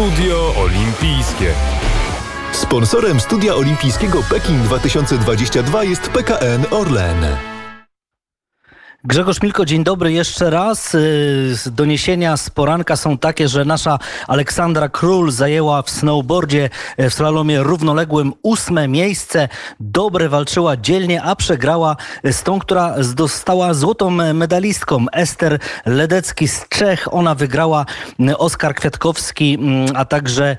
Studio Olimpijskie. Sponsorem Studia Olimpijskiego Pekin 2022 jest PKN Orlen. Grzegorz Milko, dzień dobry jeszcze raz. Y, doniesienia z poranka są takie, że nasza Aleksandra Król zajęła w snowboardzie y, w slalomie równoległym ósme miejsce. Dobre walczyła dzielnie, a przegrała z tą, która dostała złotą medalistką. Ester Ledecki z Czech. Ona wygrała Oskar Kwiatkowski, a także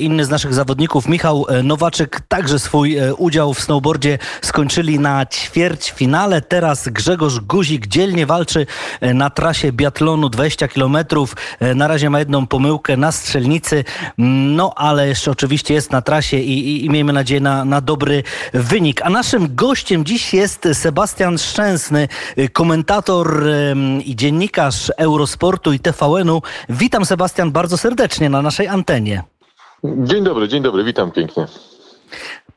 inny z naszych zawodników, Michał Nowaczyk, także swój udział w snowboardzie skończyli na ćwierćfinale. Teraz Grzegorz Guzik Wójcik dzielnie walczy e, na trasie biatlonu 20 km. E, na razie ma jedną pomyłkę na strzelnicy, no ale jeszcze oczywiście jest na trasie i, i, i miejmy nadzieję na, na dobry wynik. A naszym gościem dziś jest Sebastian Szczęsny, e, komentator i dziennikarz Eurosportu i TVN-u. Witam Sebastian bardzo serdecznie na naszej antenie. Dzień dobry, dzień dobry, witam pięknie.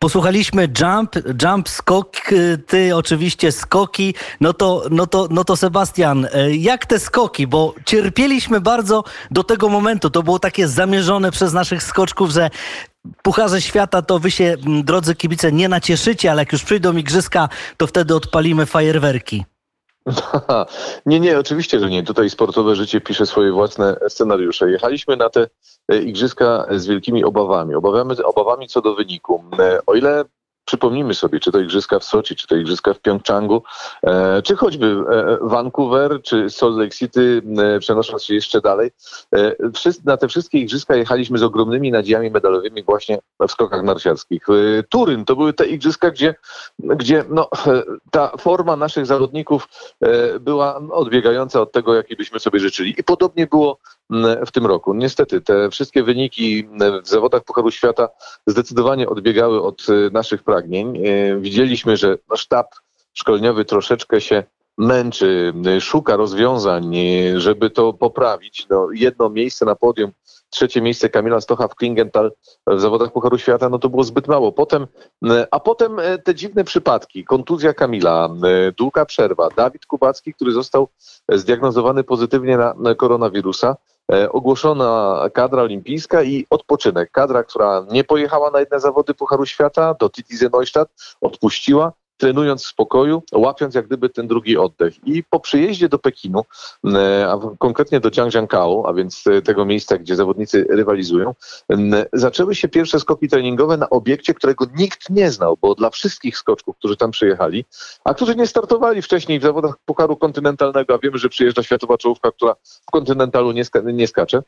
Posłuchaliśmy jump, jump, skok, ty oczywiście skoki. No to, no to, no to Sebastian, e, jak te skoki? Bo cierpieliśmy bardzo do tego momentu. To było takie zamierzone przez naszych skoczków, że Pucharze Świata to wy się, drodzy kibice, nie nacieszycie, ale jak już przyjdą igrzyska, to wtedy odpalimy fajerwerki. Nie, nie, oczywiście, że nie. Tutaj sportowe życie pisze swoje własne scenariusze. Jechaliśmy na te e, igrzyska z wielkimi obawami. Obawiamy, obawami co do wyniku. E, o ile Przypomnijmy sobie, czy to igrzyska w Soczi, czy to igrzyska w Pjongczangu, e, czy choćby e, Vancouver, czy Salt Lake City, e, przenosząc się jeszcze dalej. Na te wszystkie igrzyska jechaliśmy z ogromnymi nadziejami medalowymi właśnie w skokach narciarskich. Turyn to były te igrzyska, gdzie, gdzie no, ta forma naszych zawodników była odbiegająca od tego, jakiej byśmy sobie życzyli. I podobnie było w tym roku. Niestety te wszystkie wyniki w zawodach Pucharu Świata zdecydowanie odbiegały od naszych pragnień. E, widzieliśmy, że sztab szkoleniowy troszeczkę się męczy, szuka rozwiązań, e, żeby to poprawić. No, jedno miejsce na podium, trzecie miejsce Kamila Stocha w Klingenthal w zawodach Pucharu Świata, no to było zbyt mało. Potem, e, a potem te dziwne przypadki, kontuzja Kamila, długa przerwa, Dawid Kubacki, który został zdiagnozowany pozytywnie na koronawirusa, ogłoszona kadra olimpijska i odpoczynek. Kadra, która nie pojechała na jedne zawody Pucharu Świata do Titize Neustadt, odpuściła, trenując w spokoju, łapiąc jak gdyby ten drugi oddech. I po przyjeździe do Pekinu, e, a konkretnie do Jiangjiankao, a więc e, tego miejsca, gdzie zawodnicy rywalizują, zaczęły się pierwsze skoki treningowe na obiekcie, którego nikt nie znał, bo dla wszystkich skoczków, którzy tam przyjechali, a którzy nie startowali wcześniej w zawodach Pucharu Kontynentalnego, a wiemy, że przyjeżdża światowa czołówka, która w kontynentalu nie, nie skacze,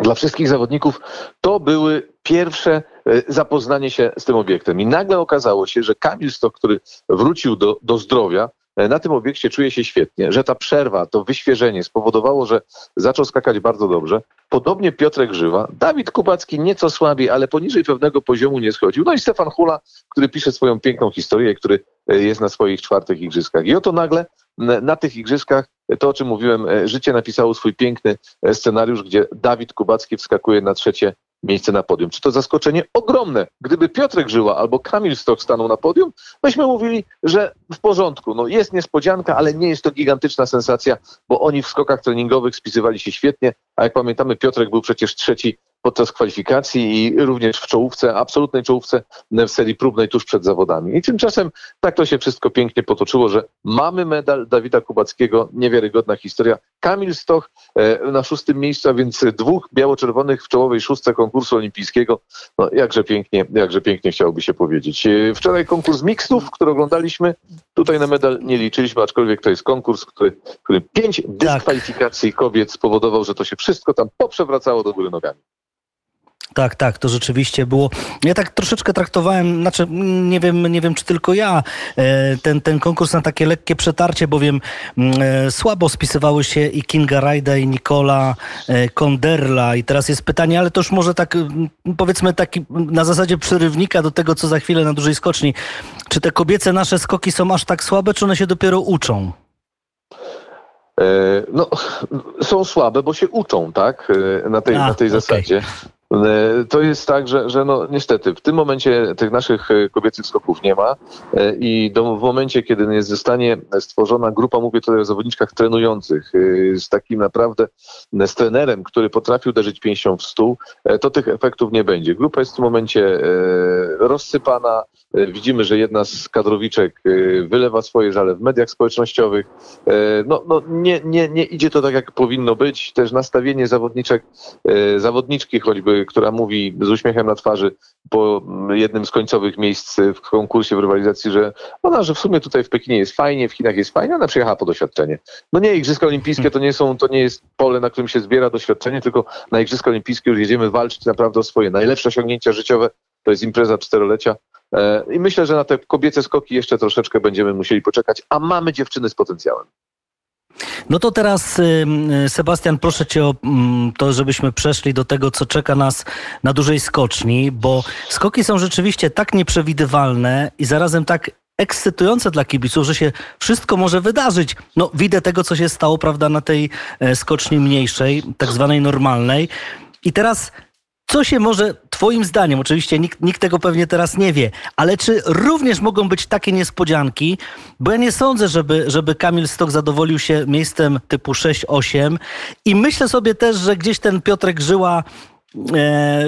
dla wszystkich zawodników to były pierwsze e, zapoznanie się z tym obiektem. I nagle okazało się, że Kamil Stok, który wrócił do, do zdrowia, na tym obiekcie czuje się świetnie, że ta przerwa, to wyświeżenie spowodowało, że zaczął skakać bardzo dobrze. Podobnie Piotrek Żywa, Dawid Kubacki nieco słabiej, ale poniżej pewnego poziomu nie schodził. No i Stefan Hula, który pisze swoją piękną historię, który e, jest na swoich czwartych igrzyskach. I oto nagle na tych igrzyskach to, o czym mówiłem, e, życie napisało swój piękny e, scenariusz, gdzie Dawid Kubacki wskakuje na trzecie miejsce na podium. Czy to zaskoczenie? Ogromne. Gdyby Piotrek Żyła albo Kamil Stok stanął na podium, myśmy mówili, że w porządku. No jest niespodzianka, ale nie jest to gigantyczna sensacja, bo oni w skokach treningowych spisywali się świetnie, a jak pamiętamy Piotrek był przecież trzeci podczas kwalifikacji i również w czołówce, absolutnej czołówce w serii próbnej tuż przed zawodami. I tymczasem tak to się wszystko pięknie potoczyło, że mamy medal Dawida Kubackiego, niewiarygodna historia. Kamil Stoch e, na szóstym miejscu, a więc dwóch biało-czerwonych w czołowej szóstce konkursu olimpijskiego. No, jakże pięknie, jakże pięknie chciałoby się powiedzieć. E, wczoraj konkurs mixtów, który oglądaliśmy. Tutaj na medal nie liczyliśmy, aczkolwiek to jest konkurs, który, który pięć tak. dyskwalifikacji kobiet spowodował, że to się wszystko tam poprzewracało do góry nogami. Tak, tak, to rzeczywiście było. Ja tak troszeczkę traktowałem, znaczy nie wiem, nie wiem czy tylko ja, e, ten, ten konkurs na takie lekkie przetarcie, bowiem mm, e, słabo spisywały się i Kinga Rajda i Nicola e, Konderla. I teraz jest pytanie, ale to już może tak powiedzmy taki na zasadzie przerywnika do tego, co za chwilę na dużej skoczni. Czy te kobiece nasze skoki są aż tak słabe, czy one się dopiero uczą? No, są słabe, bo się uczą, tak? Na tej, A, na tej zasadzie. To jest tak, że, że no niestety w tym momencie tych naszych e, kobiecych skoków nie ma e, i do, w momencie, kiedy nie zostanie stworzona grupa, mówię tutaj o zawodniczkach trenujących, z takim naprawdę z trenerem, który potrafi uderzyć pięścią w stół, to tych efektów nie będzie. Grupa jest w tym momencie rozsypana. Widzimy, że jedna z kadrowiczek wylewa swoje żale w mediach społecznościowych. No, no nie, nie, nie idzie to tak, jak powinno być. Też nastawienie zawodniczek, zawodniczki choćby która mówi z uśmiechem na twarzy po jednym z końcowych miejsc w konkursie, w rywalizacji, że ona, że w sumie tutaj w Pekinie jest fajnie, w Chinach jest fajnie, ona przyjechała po doświadczenie. No nie, Igrzyska Olimpijskie to nie są, to nie jest pole, na którym się zbiera doświadczenie, tylko na Igrzyska Olimpijskie już jedziemy walczyć naprawdę o swoje najlepsze osiągnięcia życiowe. To jest impreza czterolecia. E, I myślę, że na te kobiece skoki jeszcze troszeczkę będziemy musieli poczekać, a mamy dziewczyny z potencjałem. No to teraz, Sebastian, proszę cię o to, żebyśmy przeszli do tego, co czeka nas na dużej skoczni, bo skoki są rzeczywiście tak nieprzewidywalne i zarazem tak ekscytujące dla kibiców, że się wszystko może wydarzyć. No, widzę tego, co się stało, prawda, na tej e, skoczni mniejszej, tak zwanej normalnej. I teraz co się może, Twoim zdaniem, oczywiście nikt, nikt, tego pewnie teraz nie wie, ale czy również mogą być takie niespodzianki? Bo ja nie sądzę, żeby, żeby Kamil Stok zadowolił się miejscem typu 6-8 i myślę sobie też, że gdzieś ten Piotrek Żyła e,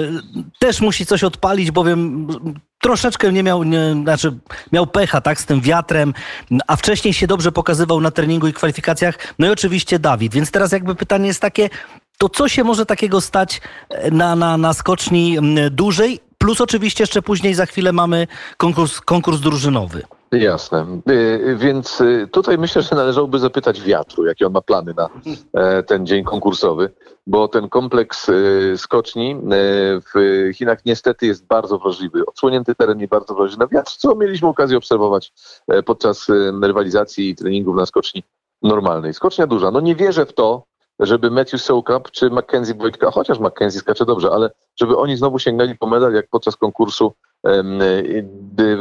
też musi coś odpalić, bowiem troszeczkę nie miał, nie, znaczy miał pecha, tak, z tym wiatrem, a wcześniej się dobrze pokazywał na treningu i kwalifikacjach. No i oczywiście Dawid. Więc teraz jakby pytanie jest takie, to co się może takiego stać e, na, na, na skoczni dłużej? Plus oczywiście jeszcze później za chwilę mamy konkurs, konkurs drużynowy. Jasne. E, więc e, tutaj myślę, że należałoby zapytać wiatru, jakie on ma plany na ten dzień konkursowy, bo ten kompleks skoczni w Chinach niestety jest bardzo wrażliwy. Odsłonięty teren i bardzo wrażliwy na wiatr, co mieliśmy okazję obserwować podczas rywalizacji i treningów na skoczni normalnej. Skocznia duża. No nie wierzę w to, żeby Matthew Sokup czy Mackenzie Wojtka, chociaż Mackenzie skacze dobrze, ale żeby oni znowu sięgnęli po medal jak podczas konkursu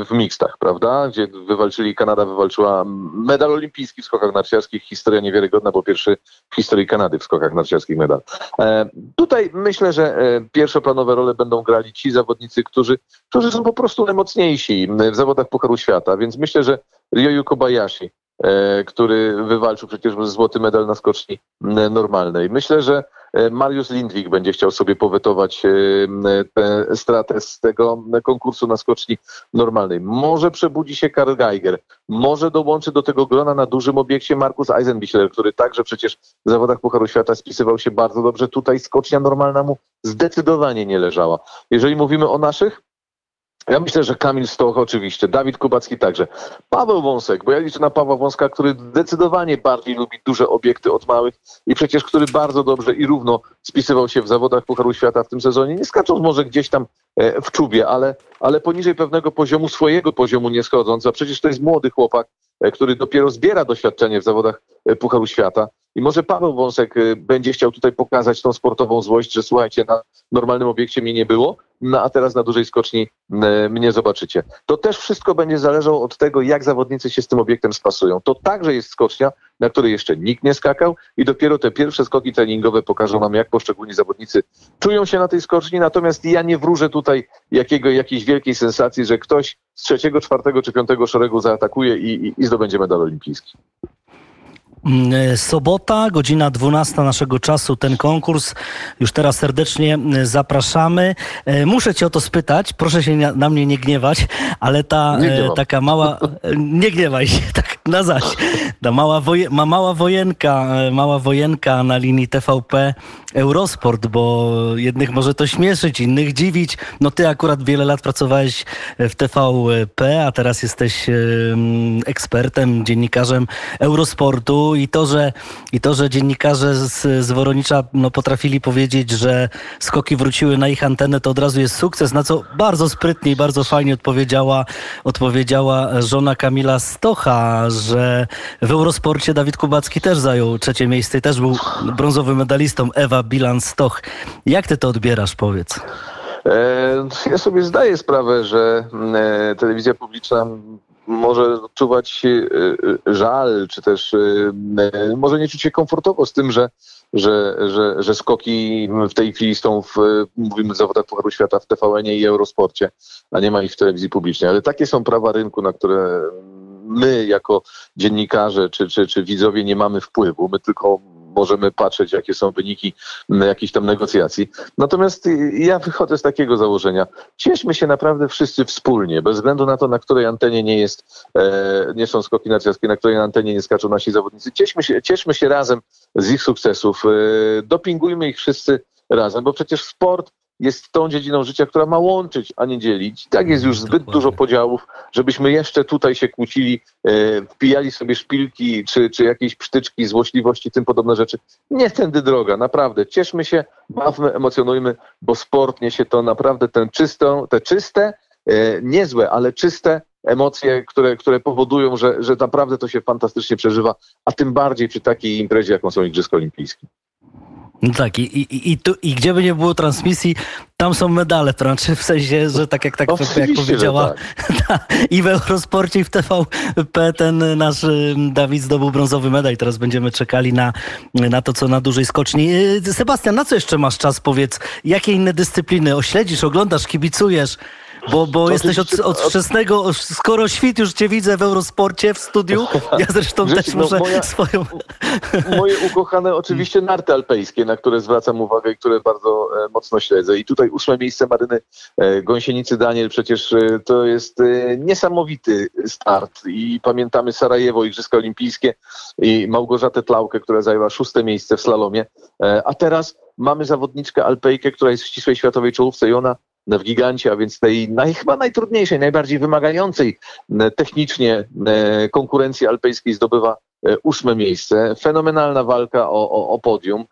w mixtach, prawda? Gdzie wywalczyli, Kanada wywalczyła medal olimpijski w skokach narciarskich. Historia niewiarygodna, bo pierwszy w historii Kanady w skokach narciarskich medal. E, tutaj myślę, że e, pierwszoplanowe role będą grali ci zawodnicy, którzy, którzy są po prostu najmocniejsi w zawodach Pucharu Świata, więc myślę, że Ryoyu Kobayashi, który wywalczył przecież złoty medal na skoczni normalnej. Myślę, że e, Mariusz Lindwik będzie chciał sobie powetować e, tę stratę z tego konkursu na skoczni normalnej. Może przebudzi się Karl Geiger, może dołączy do tego grona na dużym obiekcie Markus Eisenbichler, który także przecież w zawodach Pucharu Świata spisywał się bardzo dobrze. Tutaj skocznia normalna mu zdecydowanie nie leżała. Jeżeli mówimy o naszych, ja myślę, że Kamil Stoch oczywiście, Dawid Kubacki także. Paweł Wąsek, bo ja liczę na Pawła Wąska, który zdecydowanie bardziej lubi duże obiekty od małych i przecież który bardzo dobrze i równo spisywał się w zawodach Pucharu Świata w tym sezonie, nie skacząc może gdzieś tam e, w czubie, ale, ale poniżej pewnego poziomu, swojego poziomu nie schodząc, a przecież to jest młody chłopak, e, który dopiero zbiera doświadczenie w zawodach e, Pucharu Świata. I może Paweł Wąsek będzie chciał tutaj pokazać tą sportową złość, że słuchajcie, na normalnym obiekcie mnie nie było, no a teraz na dużej skoczni mnie zobaczycie. To też wszystko będzie zależało od tego, jak zawodnicy się z tym obiektem spasują. To także jest skocznia, na której jeszcze nikt nie skakał i dopiero te pierwsze skoki treningowe pokażą nam, jak poszczególni zawodnicy czują się na tej skoczni. Natomiast ja nie wróżę tutaj jakiego, jakiejś wielkiej sensacji, że ktoś z trzeciego, czwartego czy piątego szeregu zaatakuje i, i, i zdobędzie medal olimpijski. Mm, e, sobota, godzina 12 naszego czasu, ten konkurs. Już teraz serdecznie e, zapraszamy. E, muszę cię o to spytać, proszę się na mnie nie gniewać, ale ta taka mała... Nie gniewaj się, tak na zaś. Ta mała, woje, ma mała wojenka, mała wojenka na linii TVP Eurosport, bo jednych może to śmieszyć, innych dziwić. No ty akurat wiele lat pracowałeś w TVP, a teraz jesteś ekspertem, dziennikarzem Eurosportu i to, że, i to, że dziennikarze z, z Woronicza no, potrafili powiedzieć, że skoki wróciły na ich antenę, to od razu jest sukces, na co bardzo sprytnie i bardzo fajnie odpowiedziała, odpowiedziała żona Kamila Stocha, że w Eurosporcie Dawid Kubacki też zajął trzecie miejsce i też był brązowym medalistą Ewa Bilan-Stoch. Jak ty to odbierasz, powiedz? E, ja sobie zdaję sprawę, że e, telewizja publiczna może odczuwać żal, czy też może nie czuć się komfortowo z tym, że, że, że, że skoki w tej chwili są w, mówimy, zawodach Pucharu Świata w tvn i Eurosporcie, a nie ma ich w telewizji publicznej. Ale takie są prawa rynku, na które my jako dziennikarze czy, czy, czy widzowie nie mamy wpływu. My tylko możemy patrzeć, jakie są wyniki jakichś tam negocjacji. Natomiast ja wychodzę z takiego założenia. Cieszmy się naprawdę wszyscy wspólnie, bez względu na to, na której antenie nie jest, e, nie są skoki narciarskie, na której antenie nie skaczą nasi zawodnicy. Cieszmy się, cieszmy się razem z ich sukcesów. E, dopingujmy ich wszyscy razem, bo przecież sport jest tą dziedziną życia, która ma łączyć, a nie dzielić. tak jest już zbyt Dokładnie. dużo podziałów, żebyśmy jeszcze tutaj się kłócili, e, wpijali sobie szpilki czy, czy jakieś psztyczki, złośliwości, tym podobne rzeczy. Nie tędy droga, naprawdę. Cieszmy się, bawmy, emocjonujmy, bo sport niesie to naprawdę ten czystą, te czyste, e, niezłe, ale czyste emocje, które, które powodują, że, że naprawdę to się fantastycznie przeżywa, a tym bardziej przy takiej imprezie, jaką są Igrzyska Olimpijskie. No tak, i, i, i, tu, i gdzie by nie było transmisji, tam są medale, znaczy w sensie, że tak jak, tak, jak powiedziała tak. i w Eurosporcie i w TVP ten nasz Dawid zdobył brązowy medal i teraz będziemy czekali na, na to, co na dużej skoczni. Y, Sebastian, na co jeszcze masz czas, powiedz? Jakie inne dyscypliny ośledzisz, oglądasz, kibicujesz? Bo, bo jesteś od, od wczesnego, skoro świt już cię widzę w Eurosporcie w studiu, ja zresztą też no, muszę moja, swoją... Moje ukochane oczywiście narty alpejskie, na które zwracam uwagę i które bardzo e, mocno śledzę. I tutaj ósme miejsce Maryny e, Gąsienicy Daniel, przecież e, to jest niesamowity start. I pamiętamy Sarajewo, Igrzyska Olimpijskie i Małgorzatę Tlaukę, która zajęła szóste miejsce w slalomie. A teraz mamy zawodniczkę alpejkę, która jest w ścisłej światowej czołówce i ona w gigancie, a więc tej naj, chyba najtrudniejszej, najbardziej wymagającej e, technicznie e, konkurencji alpejskiej zdobywa e, ósme miejsce. Fenomenalna walka o, o, o podium.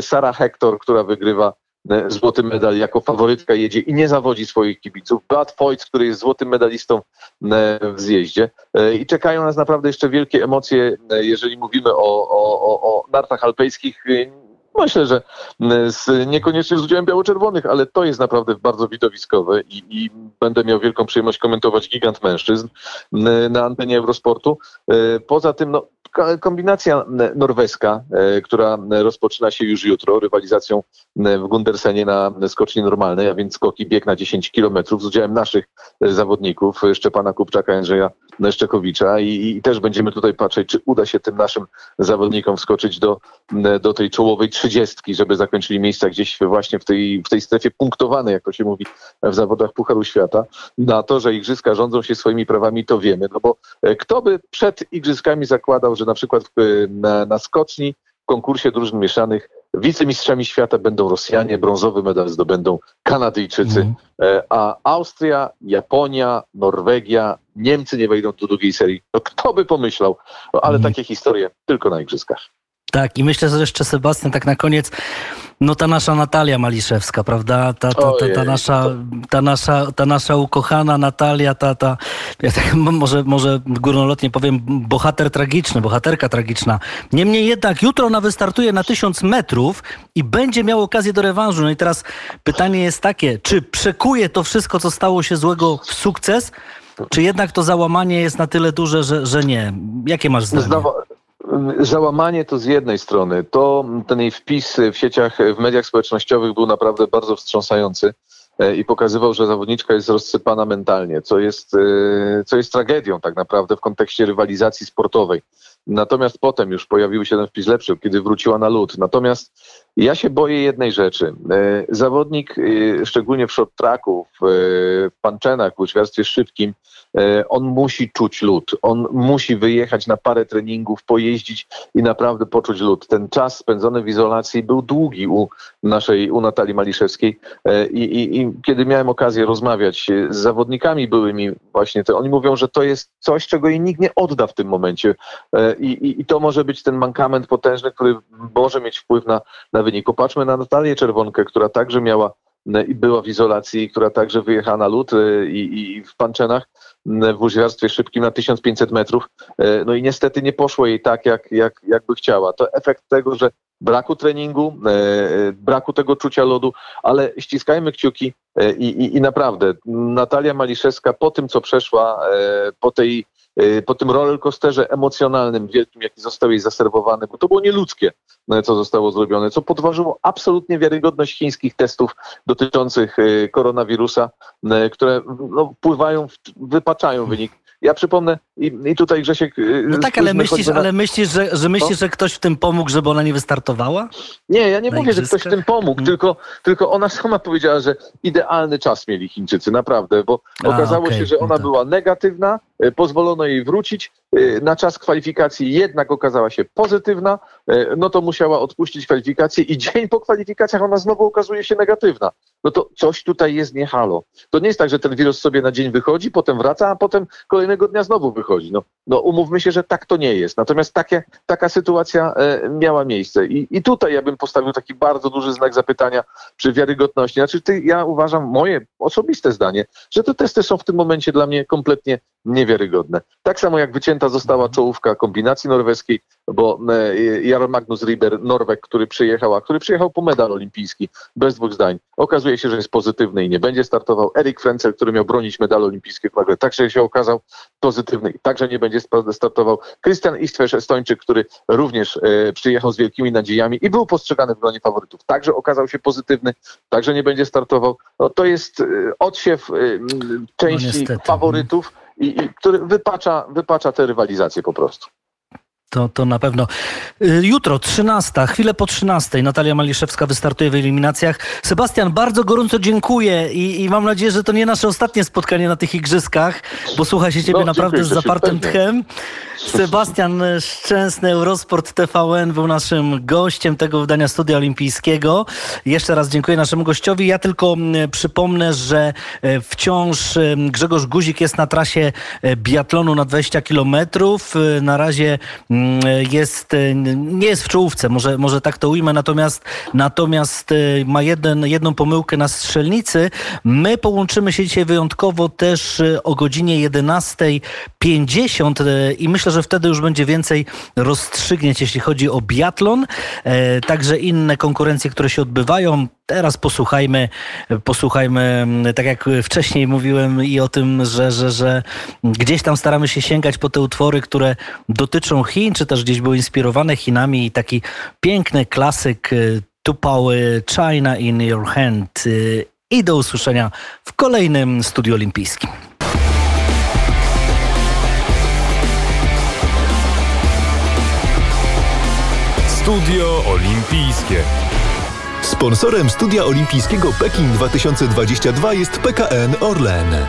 Sara Hector, która wygrywa złoty medal jako faworytka jedzie i nie zawodzi swoich kibiców. Beat Voigt, który jest złotym medalistą w zjeździe. I czekają nas naprawdę jeszcze wielkie emocje, jeżeli mówimy o, o, o, o nartach alpejskich. Myślę, że mm, z, niekoniecznie z udziałem biało-czerwonych, ale to jest naprawdę bardzo widowiskowe i, i, będę miał wielką przyjemność komentować gigant mężczyzn mm, na antenie Eurosportu. E, poza tym, no, kombinacja norweska, e, która rozpoczyna się już jutro rywalizacją w Gundersenie na skoczni normalnej, a więc skoki bieg na 10 km z udziałem naszych zawodników, Szczepana Kupczaka, Andrzeja Szczekowicza i, i też będziemy tutaj patrzeć, czy uda się tym naszym zawodnikom wskoczyć do, do tej czołowej trzydziestki, żeby zakończyli miejsca gdzieś właśnie w tej, w tej strefie punktowanej, jak to się mówi w zawodach Pucharu Świata. Na to, że igrzyska rządzą się swoimi prawami, to wiemy, no bo e, kto by przed igrzyskami zakładał, że na przykład na, na skoczni w konkursie drużyn mieszanych wicemistrzami świata będą Rosjanie, brązowy medal zdobędą Kanadyjczycy, mm. a Austria, Japonia, Norwegia, Niemcy nie wejdą do drugiej serii. No, kto by pomyślał? No, ale mm. takie historie tylko na igrzyskach. Tak, i myślę, że jeszcze Sebastian, tak na koniec, no ta nasza Natalia Maliszewska, prawda? Ta, ta, ta, ta, nasza, ta, nasza, ta nasza ukochana Natalia, ta, ta ja tak może, może górnolotnie powiem, bohater tragiczny, bohaterka tragiczna. Niemniej jednak jutro ona wystartuje na tysiąc metrów i będzie miał okazję do rewanżu. No i teraz pytanie jest takie, czy przekuje to wszystko, co stało się złego w sukces, czy jednak to załamanie jest na tyle duże, że, że nie? Jakie masz zdanie? Załamanie to z jednej strony. To ten jej wpis w sieciach, w mediach społecznościowych był naprawdę bardzo wstrząsający e, i pokazywał, że zawodniczka jest rozsypana mentalnie, co jest, e, co jest tragedią tak naprawdę w kontekście rywalizacji sportowej. Natomiast potem już pojawił się ten wpis lepszy, kiedy wróciła na lód. Natomiast ja się boję jednej rzeczy. E, zawodnik, szczególnie w short tracku, w panczenach, w łyżwiarstwie szybkim, E, on musi czuć lód, on musi wyjechać na parę treningów, pojeździć i naprawdę poczuć lód. Ten czas spędzony w izolacji był długi u naszej, u Natalii Maliszewskiej e, i, i, i kiedy miałem okazję rozmawiać z zawodnikami byłymi właśnie, to oni mówią, że to jest coś, czego jej nikt nie odda w tym momencie e, i, i, i to może być ten mankament potężny, który może mieć wpływ na, na wynik. Popatrzmy na Natalię Czerwonkę, która także miała i była w izolacji, która także wyjechała na lód i, i w Panczenach w łyżwiarstwie szybkim na 1500 metrów. E, no i niestety nie poszło jej tak, jak, jak, jak chciała. To efekt tego, że braku treningu, e, braku tego czucia lodu, ale ściskajmy kciuki i, i, i naprawdę Natalia Maliszewska po tym, co przeszła, po tej po tym rollercoasterze emocjonalnym wielkim, jaki został jej zaserwowany, bo to było nieludzkie, co zostało zrobione, co podważyło absolutnie wiarygodność chińskich testów dotyczących koronawirusa, które no, wpływają, wypaczają wynik. Ja przypomnę, i, i tutaj Grzesiek... Y, no tak, ale myślisz, na... ale myślisz, że, że myślisz, że ktoś w tym pomógł, żeby ona nie wystartowała? Nie, ja nie mówię, że ktoś w tym pomógł, hmm. tylko, tylko ona sama powiedziała, że idealny czas mieli Chińczycy, naprawdę, bo A, okazało okay. się, że ona no tak. była negatywna, y, pozwolono jej wrócić, y, na czas kwalifikacji jednak okazała się pozytywna, no to musiała odpuścić kwalifikację i dzień po kwalifikacjach ona znowu okazuje się negatywna. No to coś tutaj jest nie halo. To nie jest tak, że ten wirus sobie na dzień wychodzi, potem wraca, a potem kolejnego dnia znowu wychodzi. No, no umówmy się, że tak to nie jest. Natomiast takie, taka sytuacja e, miała miejsce. I, I tutaj ja bym postawił taki bardzo duży znak zapytania przy wiarygodności. Znaczy, ty, ja uważam, moje osobiste zdanie, że te testy są w tym momencie dla mnie kompletnie niewiarygodne. Tak samo jak wycięta została czołówka kombinacji norweskiej, bo e, Jarl Magnus Riber, Norweg, który przyjechał, a który przyjechał po medal olimpijski, bez dwóch zdań, okazuje się, że jest pozytywny i nie będzie startował. Erik Frenzel, który miał bronić medalu olimpijskiego, nagle także się okazał pozytywny i także nie będzie startował. Christian Istwesz, Estończyk, który również e, przyjechał z wielkimi nadziejami i był postrzegany w gronie faworytów, także okazał się pozytywny, także nie będzie startował. No, to jest e, odsiew e, części no faworytów i, i który wypacza, wypacza te rywalizacje po prostu. To, to na pewno. Y, jutro, 13, chwilę po 13, Natalia Maliszewska wystartuje w eliminacjach. Sebastian, bardzo gorąco dziękuję i, i mam nadzieję, że to nie nasze ostatnie spotkanie na tych igrzyskach, bo słucha się ciebie no, naprawdę z zapartym tchem. Sebastian Szczęsny, Eurosport TVN był naszym gościem tego wydania Studia Olimpijskiego. Jeszcze raz dziękuję naszemu gościowi. Ja tylko przypomnę, że e, wciąż e, Grzegorz Guzik jest na trasie e, biatlonu na 20 kilometrów. Na razie jest, nie jest w czołówce, może, może tak to ujmę, natomiast, natomiast ma jeden, jedną pomyłkę na strzelnicy. My połączymy się dzisiaj wyjątkowo też o godzinie 11.50 i myślę, że wtedy już będzie więcej rozstrzygnięć, jeśli chodzi o biatlon, e, także inne konkurencje, które się odbywają. Teraz posłuchajmy, posłuchajmy, tak jak wcześniej mówiłem i o tym, że, że, że gdzieś tam staramy się sięgać po te utwory, które dotyczą Chin, czy też gdzieś były inspirowane Chinami i taki piękny klasyk e, Tupały China in Your Hand e, i do usłyszenia w kolejnym studiu olimpijskim. Studio Olimpijskie. Sponsorem Studia Olimpijskiego Pekin 2022 jest PKN Orlen.